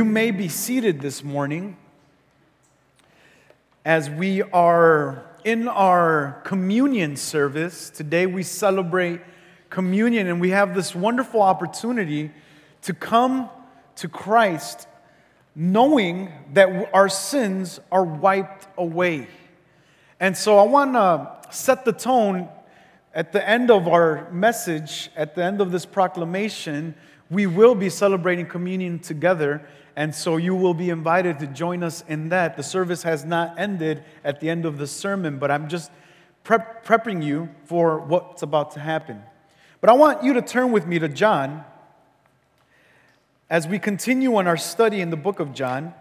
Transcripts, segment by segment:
You may be seated this morning as we are in our communion service. Today we celebrate communion and we have this wonderful opportunity to come to Christ knowing that our sins are wiped away. And so I want to set the tone at the end of our message, at the end of this proclamation. We will be celebrating communion together, and so you will be invited to join us in that. The service has not ended at the end of the sermon, but I'm just prep- prepping you for what's about to happen. But I want you to turn with me to John as we continue on our study in the book of John,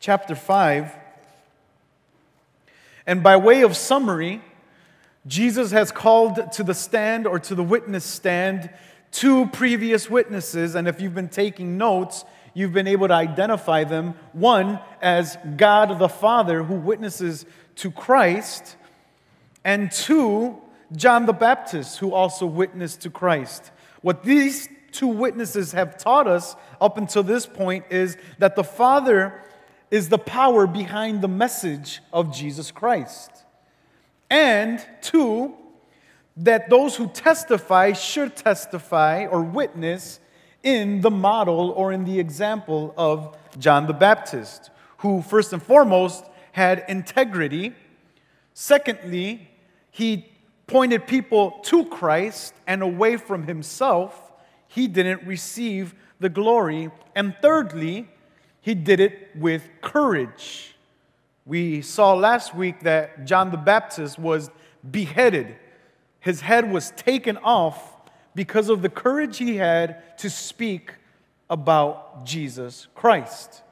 chapter 5. And by way of summary, Jesus has called to the stand or to the witness stand two previous witnesses. And if you've been taking notes, you've been able to identify them. One as God the Father, who witnesses to Christ, and two, John the Baptist, who also witnessed to Christ. What these two witnesses have taught us up until this point is that the Father is the power behind the message of Jesus Christ. And two, that those who testify should testify or witness in the model or in the example of John the Baptist, who, first and foremost, had integrity. Secondly, he pointed people to Christ and away from himself he didn't receive the glory. And thirdly, he did it with courage. We saw last week that John the Baptist was beheaded, his head was taken off because of the courage he had to speak about Jesus Christ.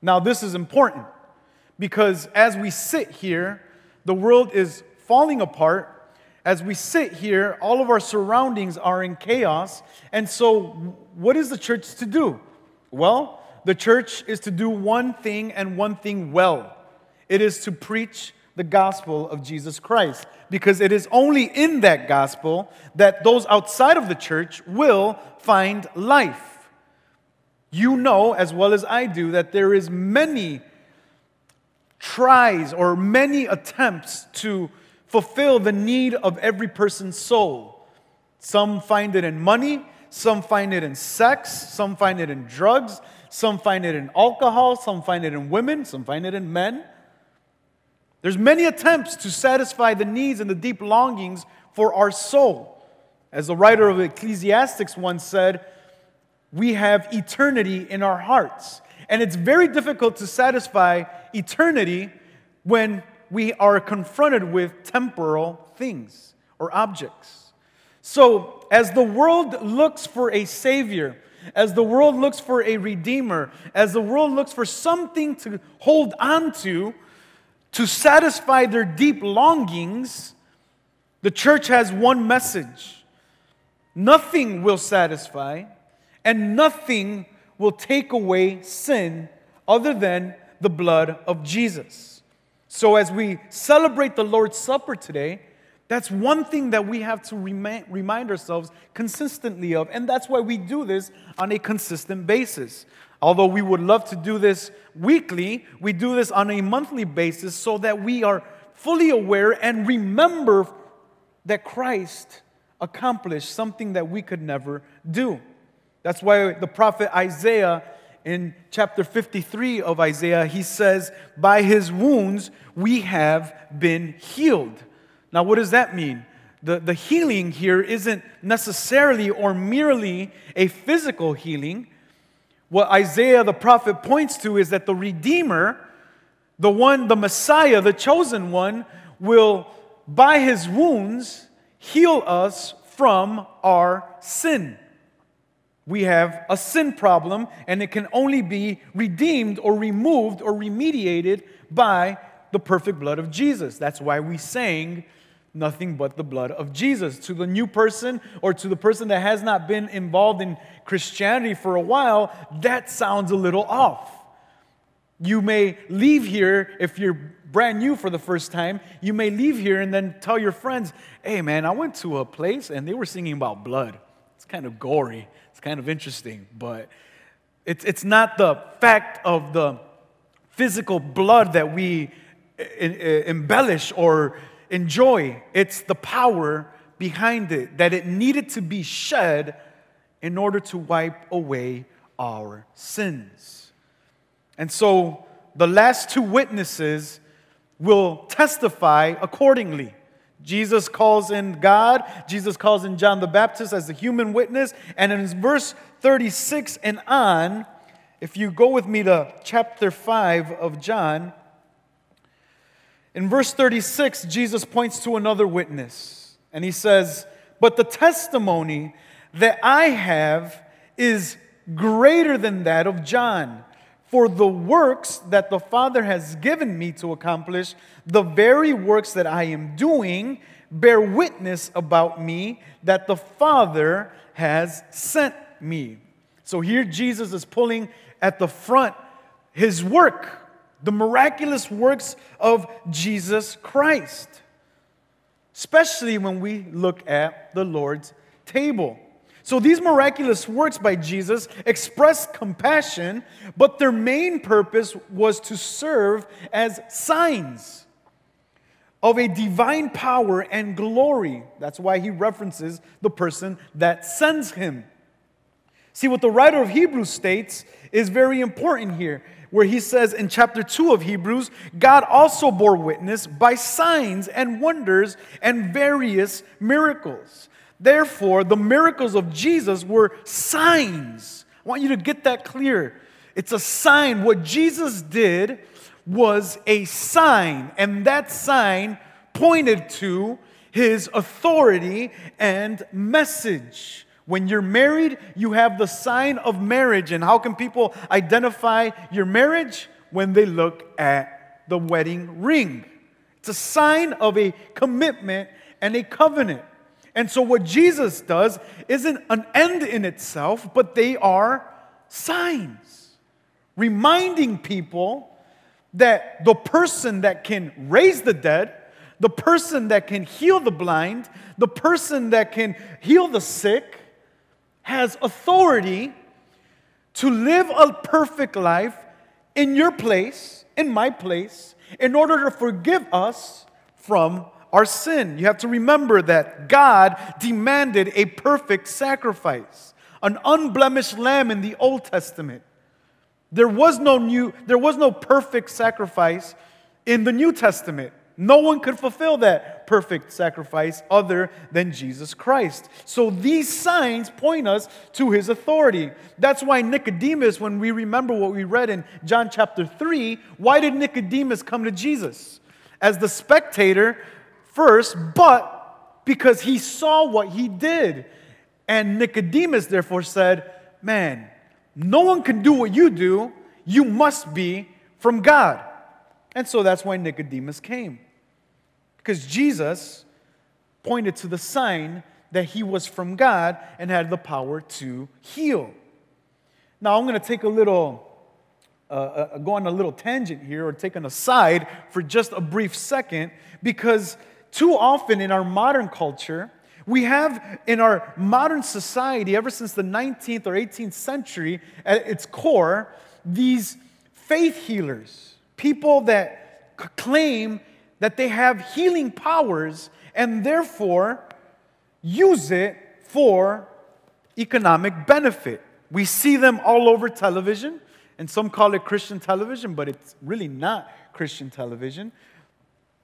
Now, this is important because as we sit here, the world is falling apart as we sit here, all of our surroundings are in chaos. And so, what is the church to do? Well, the church is to do one thing and one thing well it is to preach the gospel of Jesus Christ. Because it is only in that gospel that those outside of the church will find life. You know as well as I do that there is many tries or many attempts to fulfill the need of every person's soul. Some find it in money, some find it in sex, some find it in drugs, some find it in alcohol, some find it in women, some find it in men. There's many attempts to satisfy the needs and the deep longings for our soul. As the writer of Ecclesiastics once said, we have eternity in our hearts. And it's very difficult to satisfy eternity when we are confronted with temporal things or objects. So, as the world looks for a Savior, as the world looks for a Redeemer, as the world looks for something to hold on to, to satisfy their deep longings, the church has one message nothing will satisfy, and nothing will take away sin other than the blood of Jesus. So, as we celebrate the Lord's Supper today, that's one thing that we have to remind, ourselves consistently of, and that's why we do this on a consistent basis. Although we would love to do this weekly, we do this on a monthly basis so that we are fully aware and remember that Christ accomplished something that we could never do. That's why the prophet Isaiah in chapter 53 of Isaiah, he says, By his wounds we have been healed. Now, what does that mean? The, the healing here isn't necessarily or merely a physical healing. What Isaiah the prophet points to is that the Redeemer, the one, the Messiah, the chosen one, will, by his wounds, heal us from our sin we have a sin problem, and it can only be redeemed or removed or remediated by the perfect blood of Jesus. That's why we sang nothing but the blood of Jesus. To the new person or to the person that has not been involved in Christianity for a while, that sounds a little off. You may leave here if you're brand new for the first time. You may leave here and then tell your friends, hey man, I went to a place and they were singing about blood. It's kind of gory. It's kind of interesting, but It's, it's not the fact of the physical blood that we eh, eh, embellish or enjoy, it's the power behind it, that it needed to be shed in order to wipe away our sins. And so the last two witnesses will testify accordingly. Jesus calls in God, Jesus calls in John the Baptist as the human witness, and in verse 36 and on, if you go with me to chapter 5 of John, in verse 36, Jesus points to another witness, and he says, But the testimony that I have is greater than that of John. For the works that the Father has given me to accomplish, the very works that I am doing, bear witness about me that the Father has sent me. So here Jesus is pulling at the front his work, the miraculous works of Jesus Christ, especially when we look at the Lord's table. So these miraculous works by Jesus expressed compassion, but their main purpose was to serve as signs of a divine power and glory. That's why he references the person that sends him. See, what the writer of Hebrews states is very important here, where he says in chapter 2 of Hebrews, God also bore witness by signs and wonders and various miracles. Therefore, the miracles of Jesus were signs. I want you to get that clear. It's a sign. What Jesus did was a sign, and that sign pointed to his authority and message. When you're married, you have the sign of marriage. And how can people identify your marriage? When they look at the wedding ring. It's a sign of a commitment and a covenant. And so, what Jesus does isn't an end in itself, but they are signs, reminding people that the person that can raise the dead, the person that can heal the blind, the person that can heal the sick, has authority to live a perfect life in your place, in my place, in order to forgive us from our sin. You have to remember that God demanded a perfect sacrifice, an unblemished lamb in the Old Testament. There was no new there was no perfect sacrifice in the New Testament. No one could fulfill that perfect sacrifice other than Jesus Christ. So these signs point us to his authority. That's why Nicodemus, when we remember what we read in John chapter 3, why did Nicodemus come to Jesus? As the spectator first, but because he saw what he did. And Nicodemus therefore said, Man, no one can do what you do. You must be from God. And so that's why Nicodemus came. Because Jesus pointed to the sign that he was from God and had the power to heal. Now, I'm going to take a little, uh, uh, go on a little tangent here or take an aside for just a brief second because too often in our modern culture, we have in our modern society, ever since the 19th or 18th century, at its core, these faith healers, people that claim that they have healing powers and therefore use it for economic benefit. We see them all over television, and some call it Christian television, but it's really not Christian television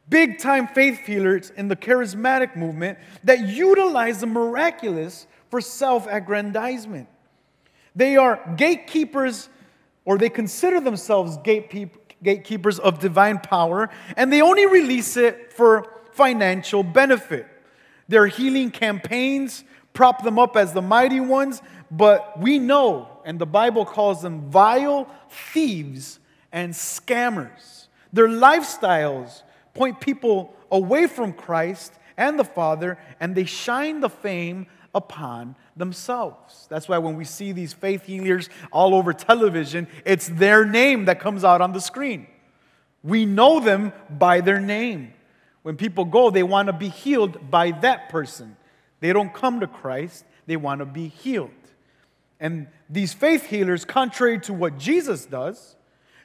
big time faith healers in the charismatic movement that utilize the miraculous for self aggrandizement. They are gatekeepers, or they consider themselves gatekeepers of divine power, and they only release it for financial benefit. Their healing campaigns prop them up as the mighty ones, but we know, and the Bible calls them vile thieves and scammers. Their lifestyles point people away from Christ and the Father, and they shine the fame upon themselves. That's why when we see these faith healers all over television, it's their name that comes out on the screen. We know them by their name. When people go, they want to be healed by that person. They don't come to Christ, they want to be healed. And these faith healers, contrary to what Jesus does,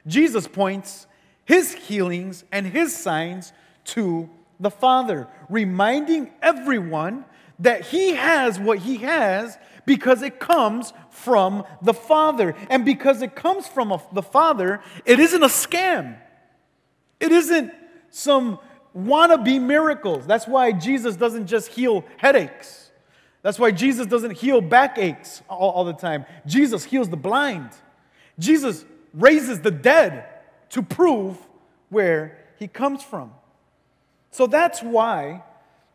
Jesus points his healings and his signs to the Father, reminding everyone that he has what he has because it comes from the Father. And because it comes from the Father, it isn't a scam. It isn't some wannabe miracles. That's why Jesus doesn't just heal headaches. That's why Jesus doesn't heal backaches all, all the time. Jesus heals the blind. Jesus raises the dead to prove where he comes from. So that's why,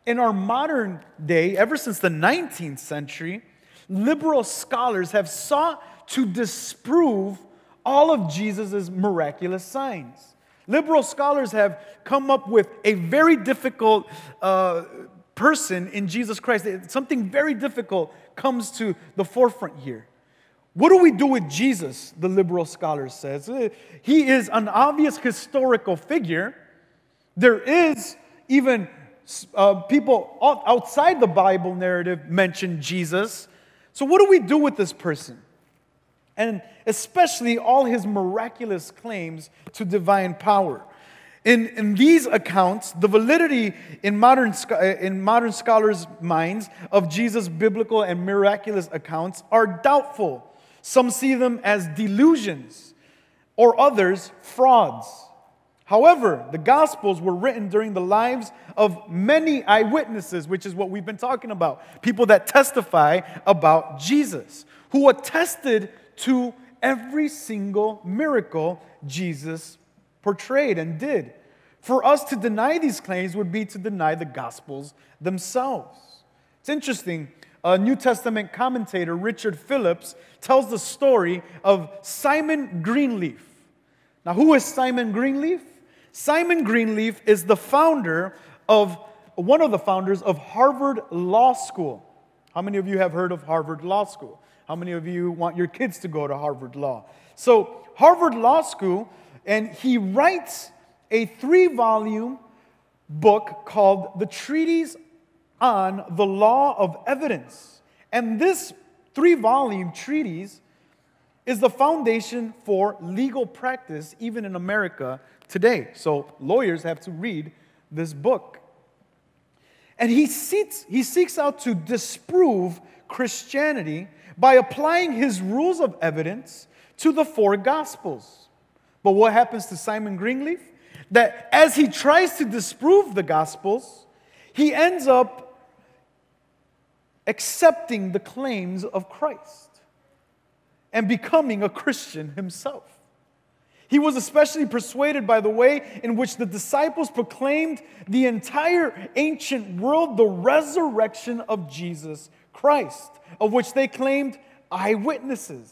in our modern day, ever since the 19th century, liberal scholars have sought to disprove all of Jesus' miraculous signs. Liberal scholars have come up with a very difficult uh, person in Jesus Christ. Something very difficult comes to the forefront here. What do we do with Jesus, the liberal scholar says? Uh, he is an obvious historical figure. There is even uh, people outside the Bible narrative mention Jesus. So, what do we do with this person? And especially all his miraculous claims to divine power. In, in these accounts, the validity in modern, in modern scholars' minds of Jesus' biblical and miraculous accounts are doubtful. Some see them as delusions, or others, frauds. However, the Gospels were written during the lives of many eyewitnesses, which is what we've been talking about. People that testify about Jesus, who attested to every single miracle Jesus portrayed and did. For us to deny these claims would be to deny the Gospels themselves. It's interesting. A New Testament commentator, Richard Phillips, tells the story of Simon Greenleaf. Now, who is Simon Greenleaf? Simon Greenleaf is the founder of, one of the founders of Harvard Law School. How many of you have heard of Harvard Law School? How many of you want your kids to go to Harvard Law? So, Harvard Law School, and he writes a three volume book called The Treatise on the Law of Evidence. And this three volume treatise is the foundation for legal practice, even in America today. So lawyers have to read this book. And he seeks, he seeks out to disprove Christianity by applying his rules of evidence to the four gospels. But what happens to Simon Greenleaf? That as he tries to disprove the gospels, he ends up accepting the claims of Christ and becoming a Christian himself. He was especially persuaded by the way in which the disciples proclaimed the entire ancient world the resurrection of Jesus Christ, of which they claimed eyewitnesses,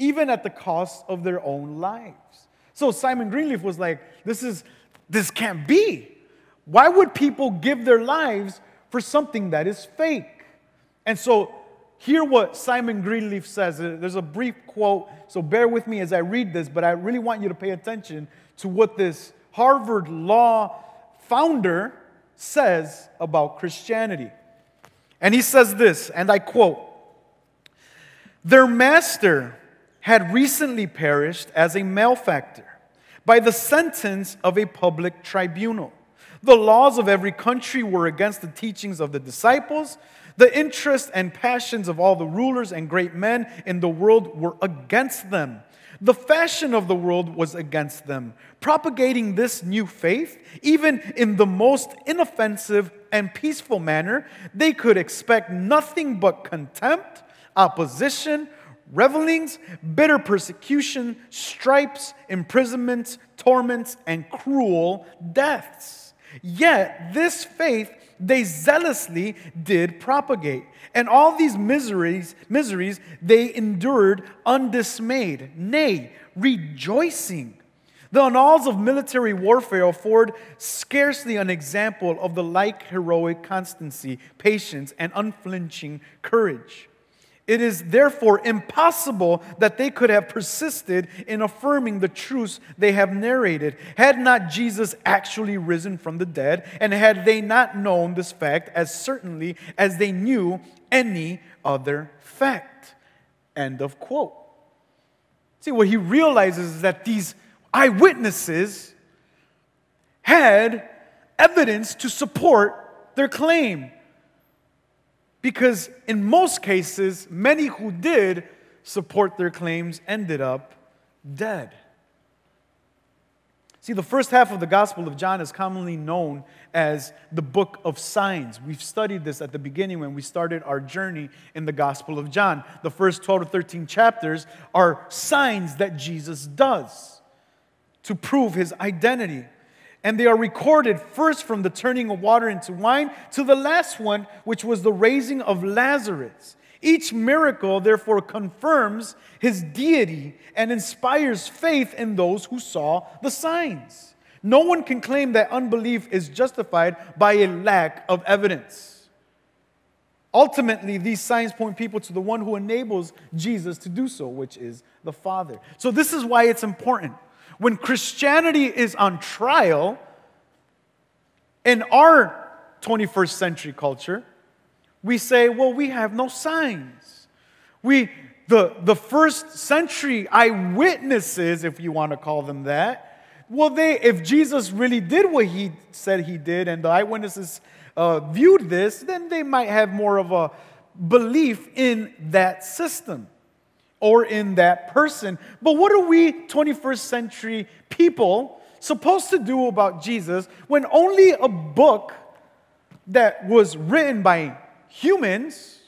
even at the cost of their own lives. So Simon Greenleaf was like, this is this can't be. Why would people give their lives for something that is fake? And so hear what Simon Greenleaf says. Uh, there's a brief quote, so bear with me as I read this, but I really want you to pay attention to what this Harvard Law founder says about Christianity. And he says this, and I quote Their master had recently perished as a malefactor by the sentence of a public tribunal. The laws of every country were against the teachings of the disciples. The interests and passions of all the rulers and great men in the world were against them. The fashion of the world was against them. Propagating this new faith, even in the most inoffensive and peaceful manner, they could expect nothing but contempt, opposition, revelings, bitter persecution, stripes, imprisonments, torments, and cruel deaths. Yet this faith they zealously did propagate. And all these miseries, miseries they endured undismayed, nay, rejoicing. The annals of military warfare afford scarcely an example of the like heroic constancy, patience, and unflinching courage. It is therefore impossible that they could have persisted in affirming the truths they have narrated had not Jesus actually risen from the dead, and had they not known this fact as certainly as they knew any other fact. End of quote. See, what he realizes is that these eyewitnesses had evidence to support their claim. Because in most cases, many who did support their claims ended up dead. See, the first half of the Gospel of John is commonly known as the book of signs. We've studied this at the beginning when we started our journey in the Gospel of John. The first 12 to 13 chapters are signs that Jesus does to prove his identity. And they are recorded first from the turning of water into wine to the last one, which was the raising of Lazarus. Each miracle, therefore, confirms his deity and inspires faith in those who saw the signs. No one can claim that unbelief is justified by a lack of evidence. Ultimately, these signs point people to the one who enables Jesus to do so, which is the Father. So, this is why it's important. When Christianity is on trial in our 21st century culture, we say, well, we have no signs. We, the, the first century eyewitnesses, if you want to call them that, well, they, if Jesus really did what he said he did and the eyewitnesses uh, viewed this, then they might have more of a belief in that system or in that person. But what are we 21st century people supposed to do about Jesus when only a book that was written by humans,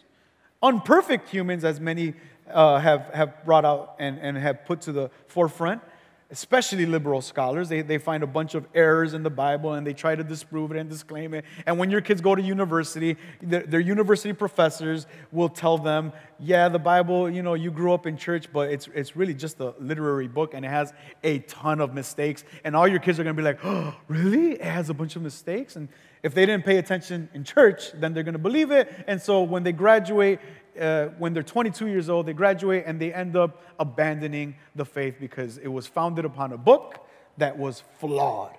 unperfect humans, as many uh, have, have brought out and, and have put to the forefront, especially liberal scholars. They, they find a bunch of errors in the Bible and they try to disprove it and disclaim it. And when your kids go to university, their, their university professors will tell them, yeah, the Bible, you know, you grew up in church, but it's, it's really just a literary book and it has a ton of mistakes. And all your kids are going to be like, oh, really? It has a bunch of mistakes? And if they didn't pay attention in church, then they're going to believe it. And so when they graduate, uh, when they're 22 years old, they graduate and they end up abandoning the faith because it was founded upon a book that was flawed.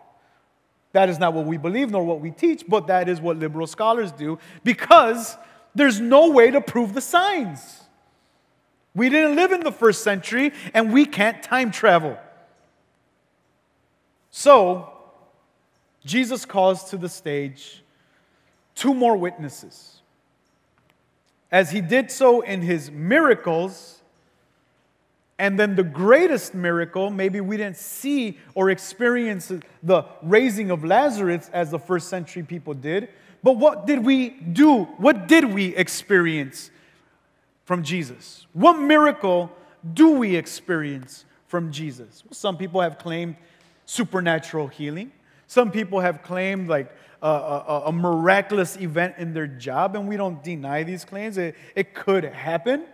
That is not what we believe nor what we teach, but that is what liberal scholars do because there's no way to prove the signs. We didn't live in the first century and we can't time travel. So, Jesus calls to the stage two more witnesses. As he did so in his miracles, and then the greatest miracle, maybe we didn't see or experience the raising of Lazarus as the first century people did, but what did we do? What did we experience from Jesus? What miracle do we experience from Jesus? Well, some people have claimed supernatural healing. Some people have claimed like a, a, a, miraculous event in their job, and we don't deny these claims. It, it could happen.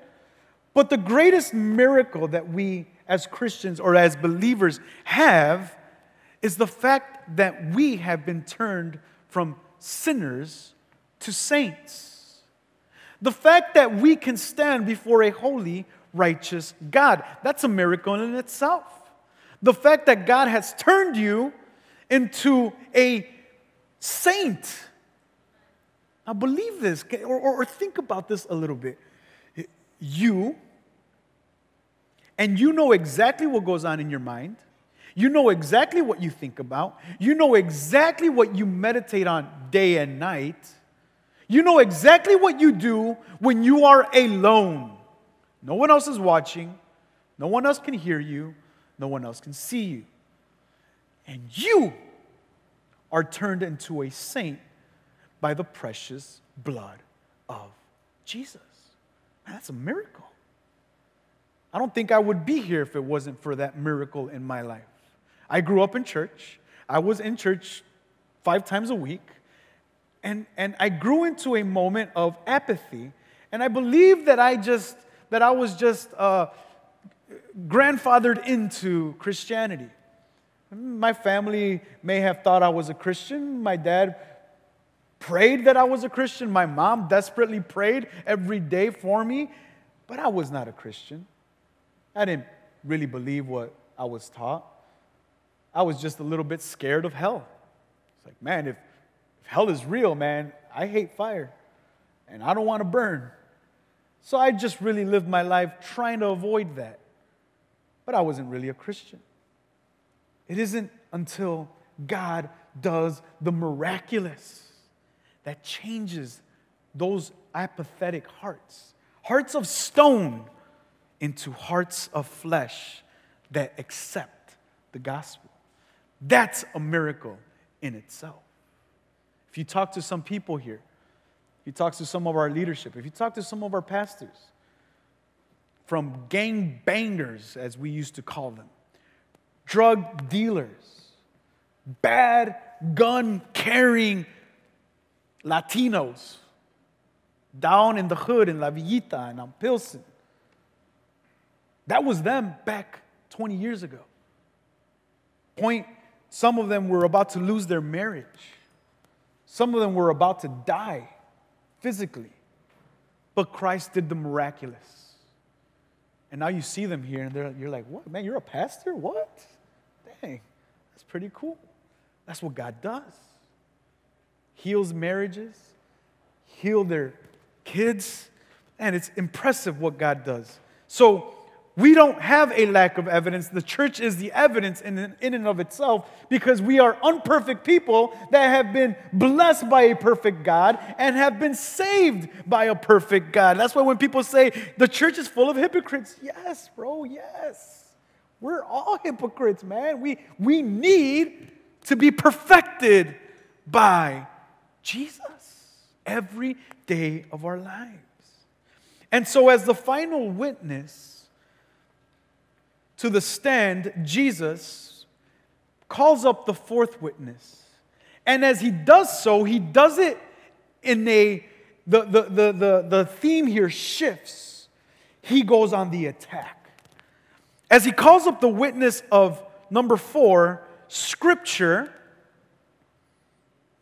But the greatest miracle that we as Christians or as believers have is the fact that we have been turned from sinners to saints. The fact that we can stand before a holy, righteous God. That's a miracle in itself. The fact that God has turned you into a saint. Now, believe this, or, or, or think about this a little bit. You, and you know exactly what goes on in your mind. You know exactly what you think about. You know exactly what you meditate on day and night. You know exactly what you do when you are alone. No one else is watching. No one else can hear you. No one else can see you and you are turned into a saint by the precious blood of Jesus. Man, that's a miracle. I don't think I would be here if it wasn't for that miracle in my life. I grew up in church. I was in church five times a week. And, and I grew into a moment of apathy. And I believe that I just, that I was just uh, grandfathered into Christianity. My family may have thought I was a Christian. My dad prayed that I was a Christian. My mom desperately prayed every day for me, but I was not a Christian. I didn't really believe what I was taught. I was just a little bit scared of hell. It's like, man, if, if hell is real, man, I hate fire and I don't want to burn. So I just really lived my life trying to avoid that. But I wasn't really a Christian. It isn't until God does the miraculous that changes those apathetic hearts, hearts of stone, into hearts of flesh that accept the gospel. That's a miracle in itself. If you talk to some people here, if you talk to some of our leadership, if you talk to some of our pastors, from gang bangers, as we used to call them, drug dealers, bad gun carrying Latinos down in the hood in La Villita and on Pilsen. That was them back 20 years ago. Point, some of them were about to lose their marriage. Some of them were about to die physically. But Christ did the miraculous. And now you see them here and you're like, what? Man, you're a pastor? What? Dang, that's pretty cool. That's what God does. Heals marriages, heal their kids, and it's impressive what God does. So we don't have a lack of evidence. The church is the evidence in, in and of itself because we are unperfect people that have been blessed by a perfect God and have been saved by a perfect God. That's why when people say the church is full of hypocrites, yes, bro, yes. We're all hypocrites, man. We, we need to be perfected by Jesus every day of our lives. And so, as the final witness, to the stand, Jesus calls up the fourth witness. And as he does so, he does it in a, the, the, the, the, the theme here shifts. He goes on the attack. As he calls up the witness of number four, Scripture,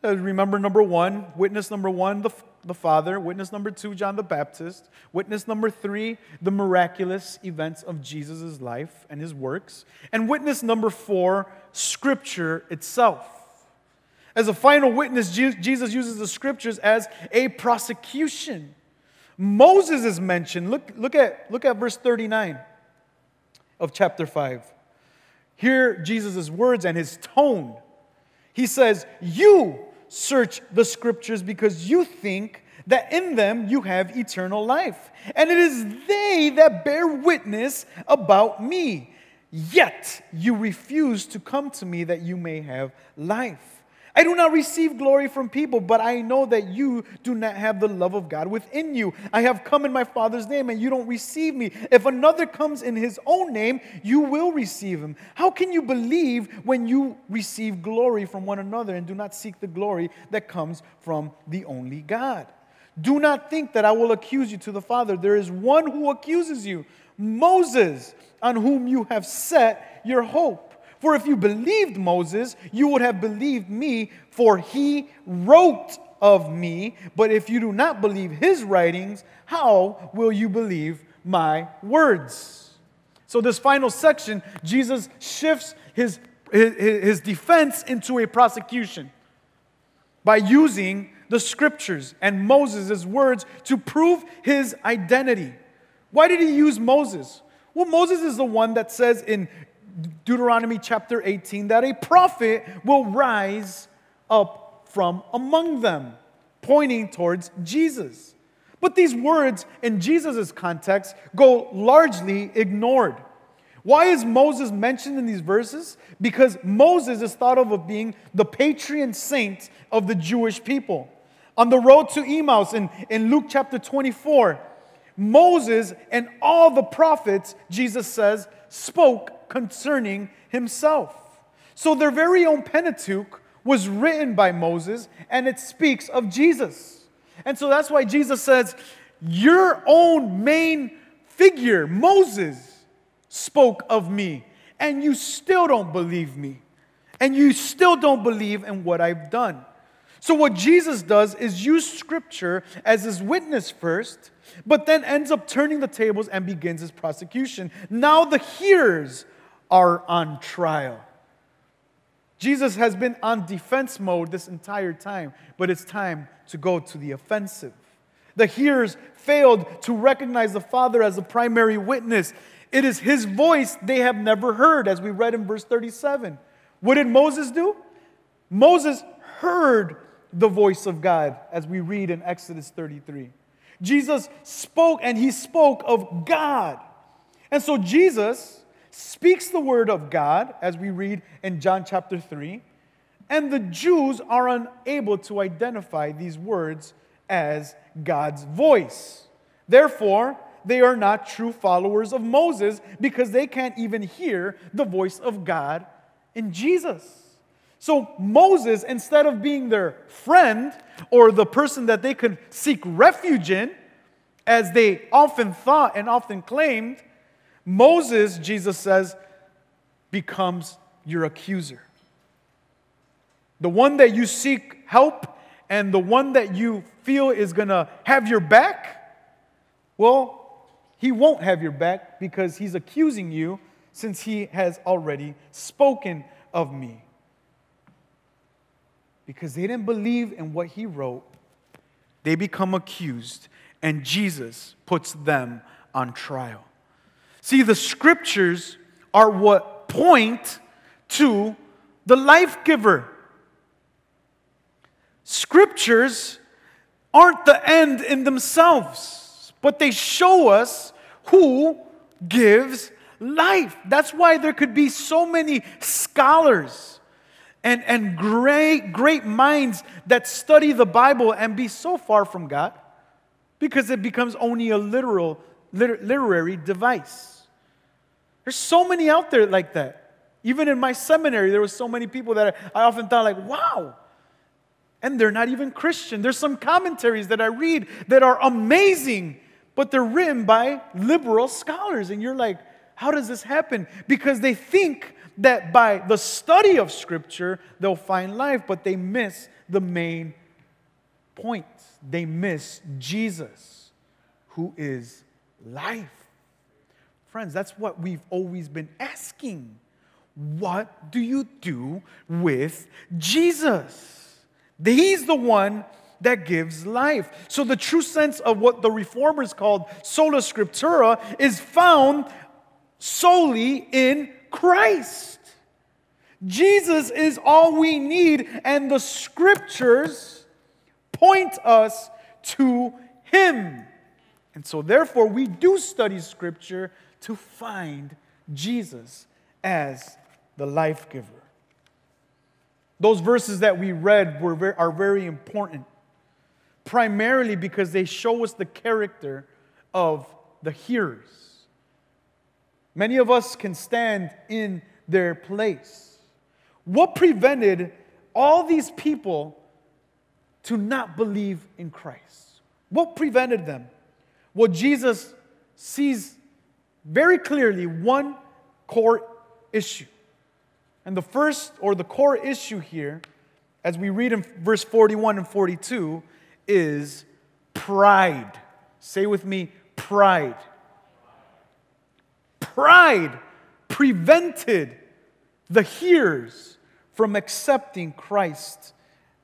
uh, remember number one, witness number one, the, the Father. Witness number two, John the Baptist. Witness number three, the miraculous events of Jesus' life and his works. And witness number four, Scripture itself. As a final witness, Jesus uses the Scriptures as a prosecution. Moses is mentioned. Look, look, at, look at verse 39 of chapter 5. Hear Jesus' words and his tone. He says, You search the scriptures because you think that in them you have eternal life. And it is they that bear witness about me. Yet you refuse to come to me that you may have life. I do not receive glory from people, but I know that you do not have the love of God within you. I have come in my Father's name, and you don't receive me. If another comes in his own name, you will receive him. How can you believe when you receive glory from one another and do not seek the glory that comes from the only God? Do not think that I will accuse you to the Father. There is one who accuses you, Moses, on whom you have set your hope. For if you believed Moses, you would have believed me, for he wrote of me. But if you do not believe his writings, how will you believe my words? So, this final section, Jesus shifts his, his, his defense into a prosecution by using the scriptures and Moses' words to prove his identity. Why did he use Moses? Well, Moses is the one that says in Deuteronomy chapter 18 that a prophet will rise up from among them, pointing towards Jesus. But these words in Jesus' context go largely ignored. Why is Moses mentioned in these verses? Because Moses is thought of as being the patron saint of the Jewish people. On the road to Emmaus in, in Luke chapter 24, Moses and all the prophets, Jesus says, spoke concerning himself. So their very own Pentateuch was written by Moses and it speaks of Jesus. And so that's why Jesus says, Your own main figure, Moses, spoke of me, and you still don't believe me. And you still don't believe in what I've done. So, what Jesus does is use scripture as his witness first, but then ends up turning the tables and begins his prosecution. Now, the hearers are on trial. Jesus has been on defense mode this entire time, but it's time to go to the offensive. The hearers failed to recognize the Father as the primary witness. It is his voice they have never heard, as we read in verse 37. What did Moses do? Moses heard the voice of God, as we read in Exodus 33. Jesus spoke, and he spoke of God. And so Jesus speaks the word of God, as we read in John chapter 3, and the Jews are unable to identify these words as God's voice. Therefore, they are not true followers of Moses because they can't even hear the voice of God in Jesus. So, Moses, instead of being their friend or the person that they could seek refuge in, as they often thought and often claimed, Moses, Jesus says, becomes your accuser. The one that you seek help and the one that you feel is going to have your back, well, he won't have your back because he's accusing you since he has already spoken of me. Because they didn't believe in what he wrote, they become accused, and Jesus puts them on trial. See, the scriptures are what point to the life giver. Scriptures aren't the end in themselves, but they show us who gives life. That's why there could be so many scholars and, and great, great minds that study the Bible and be so far from God because it becomes only a literal, liter, literary device. There's so many out there like that. Even in my seminary, there was so many people that I often thought like, wow, and they're not even Christian. There's some commentaries that I read that are amazing, but they're written by liberal scholars. And you're like, how does this happen? Because they think that by the study of Scripture, they'll find life, but they miss the main point. They miss Jesus, who is life. Friends, that's what we've always been asking. What do you do with Jesus? He's the one that gives life. So, the true sense of what the reformers called sola scriptura is found solely in Christ. Jesus is all we need, and the scriptures point us to Him. And so, therefore, we do study scripture to find Jesus as the life giver. Those verses that we read were are very important, primarily because they show us the character of the hearers. Many of us can stand in their place. What prevented all these people to not believe in Christ? What prevented them? Well, Jesus sees very clearly one core issue. And the first or the core issue here, as we read in verse 41 and 42, is pride. Say with me, pride. Pride prevented the hearers from accepting Christ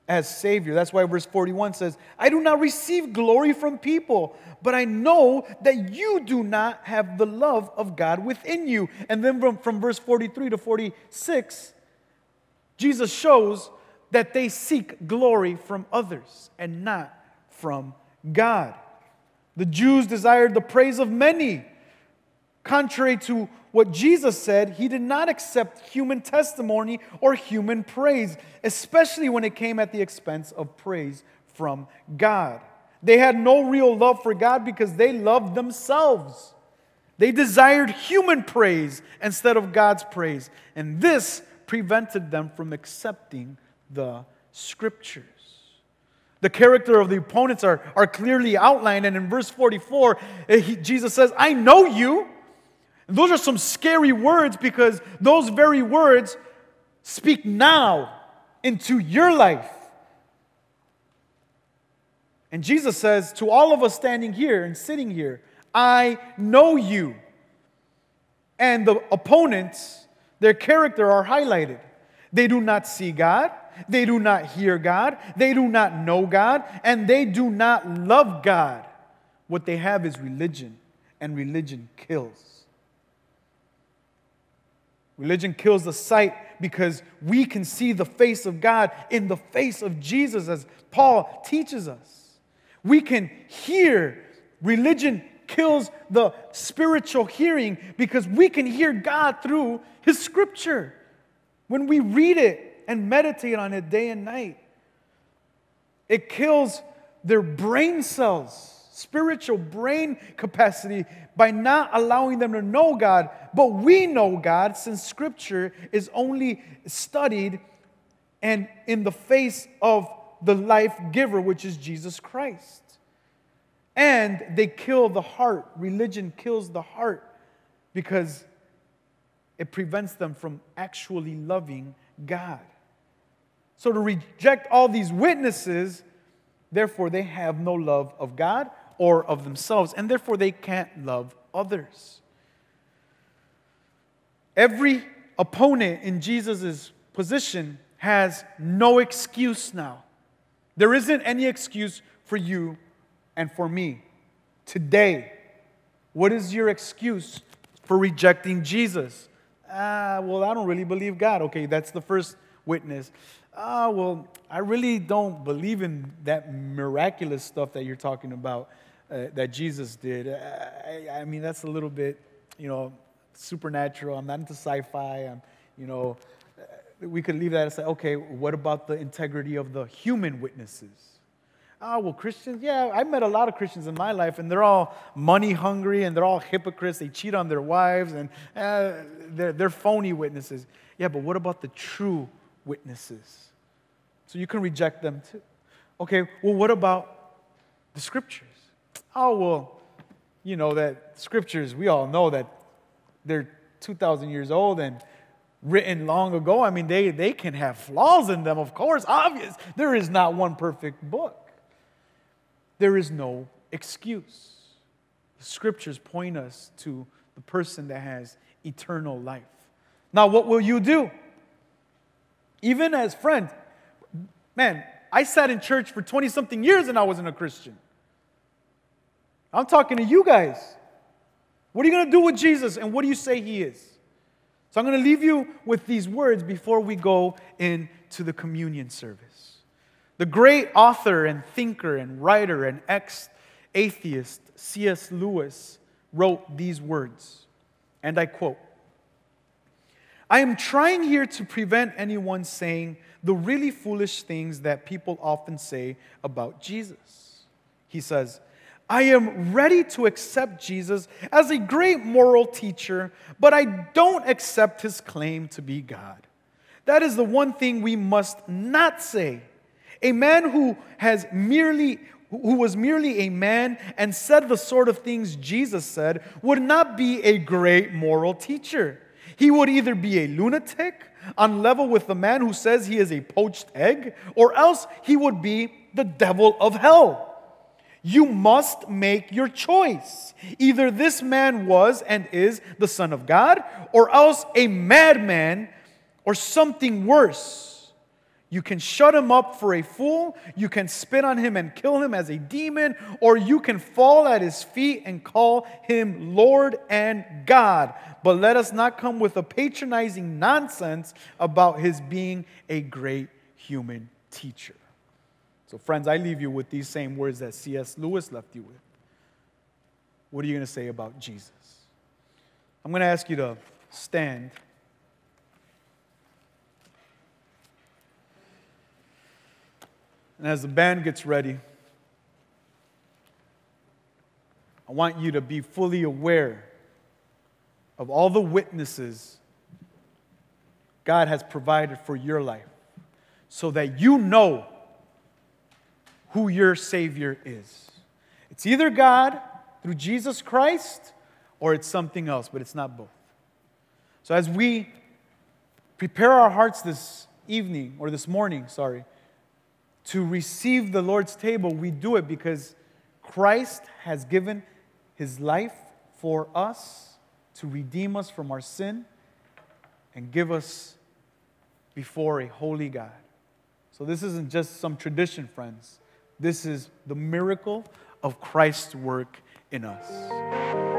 as Savior. That's why verse 41 says, I do not receive glory from people, but I know that you do not have the love of God within you. And then from, from verse 43 to 46, Jesus shows that they seek glory from others and not from God. The Jews desired the praise of many. Contrary to what Jesus said, he did not accept human testimony or human praise, especially when it came at the expense of praise from God. They had no real love for God because they loved themselves. They desired human praise instead of God's praise. And this prevented them from accepting the scriptures. The character of the opponents are, are clearly outlined, and in verse 44, eh, he, Jesus says, I know you. Those are some scary words because those very words speak now into your life. And Jesus says to all of us standing here and sitting here, I know you. And the opponents, their character are highlighted. They do not see God. They do not hear God. They do not know God. And they do not love God. What they have is religion, and religion kills. Religion kills the sight because we can see the face of God in the face of Jesus, as Paul teaches us. We can hear. Religion kills the spiritual hearing because we can hear God through His scripture when we read it and meditate on it day and night. It kills their brain cells spiritual brain capacity by not allowing them to know God. But we know God since Scripture is only studied and in the face of the life giver, which is Jesus Christ. And they kill the heart. Religion kills the heart because it prevents them from actually loving God. So to reject all these witnesses, therefore they have no love of God or of themselves, and therefore they can't love others. Every opponent in Jesus' position has no excuse now. There isn't any excuse for you and for me. Today, what is your excuse for rejecting Jesus? Ah, well, I don't really believe God. Okay, that's the first witness. Ah, well, I really don't believe in that miraculous stuff that you're talking about uh, that Jesus did. I, I, mean, that's a little bit, you know, supernatural. I'm not into sci fi. I'm, you know, uh, we could leave that and say, okay, what about the integrity of the human witnesses? Oh, well, Christians, yeah, I met a lot of Christians in my life, and they're all money hungry and they're all hypocrites. They cheat on their wives and uh, they're, they're phony witnesses. Yeah, but what about the true witnesses? So you can reject them too. Okay, well, what about the scriptures? Oh, well, you know, that scriptures, we all know that they're 2,000 years old and written long ago. I mean, they, they can have flaws in them, of course, obvious. There is not one perfect book, there is no excuse. The scriptures point us to the person that has eternal life. Now, what will you do? Even as friend, man, I sat in church for 20 something years and I wasn't a Christian. I'm talking to you guys. What are you going to do with Jesus and what do you say he is? So I'm going to leave you with these words before we go into the communion service. The great author and thinker and writer and ex atheist C.S. Lewis wrote these words, and I quote I am trying here to prevent anyone saying the really foolish things that people often say about Jesus. He says, I am ready to accept Jesus as a great moral teacher, but I don't accept his claim to be God. That is the one thing we must not say. A man who has merely who was merely a man and said the sort of things Jesus said would not be a great moral teacher. He would either be a lunatic on level with the man who says he is a poached egg, or else he would be the devil of hell. You must make your choice. Either this man was and is the Son of God, or else a madman or something worse. You can shut him up for a fool, you can spit on him and kill him as a demon, or you can fall at his feet and call him Lord and God. But let us not come with a patronizing nonsense about his being a great human teacher. So, friends, I leave you with these same words that C.S. Lewis left you with. What are you going to say about Jesus? I'm going to ask you to stand. And as the band gets ready, I want you to be fully aware of all the witnesses God has provided for your life so that you know who your Savior is. It's either God through Jesus Christ or it's something else, but it's not both. So as we prepare our hearts this evening or this morning, sorry, to receive the Lord's table, we do it because Christ has given his life for us to redeem us from our sin and give us before a holy God. So, this isn't just some tradition, friends. This is the miracle of Christ's work in us.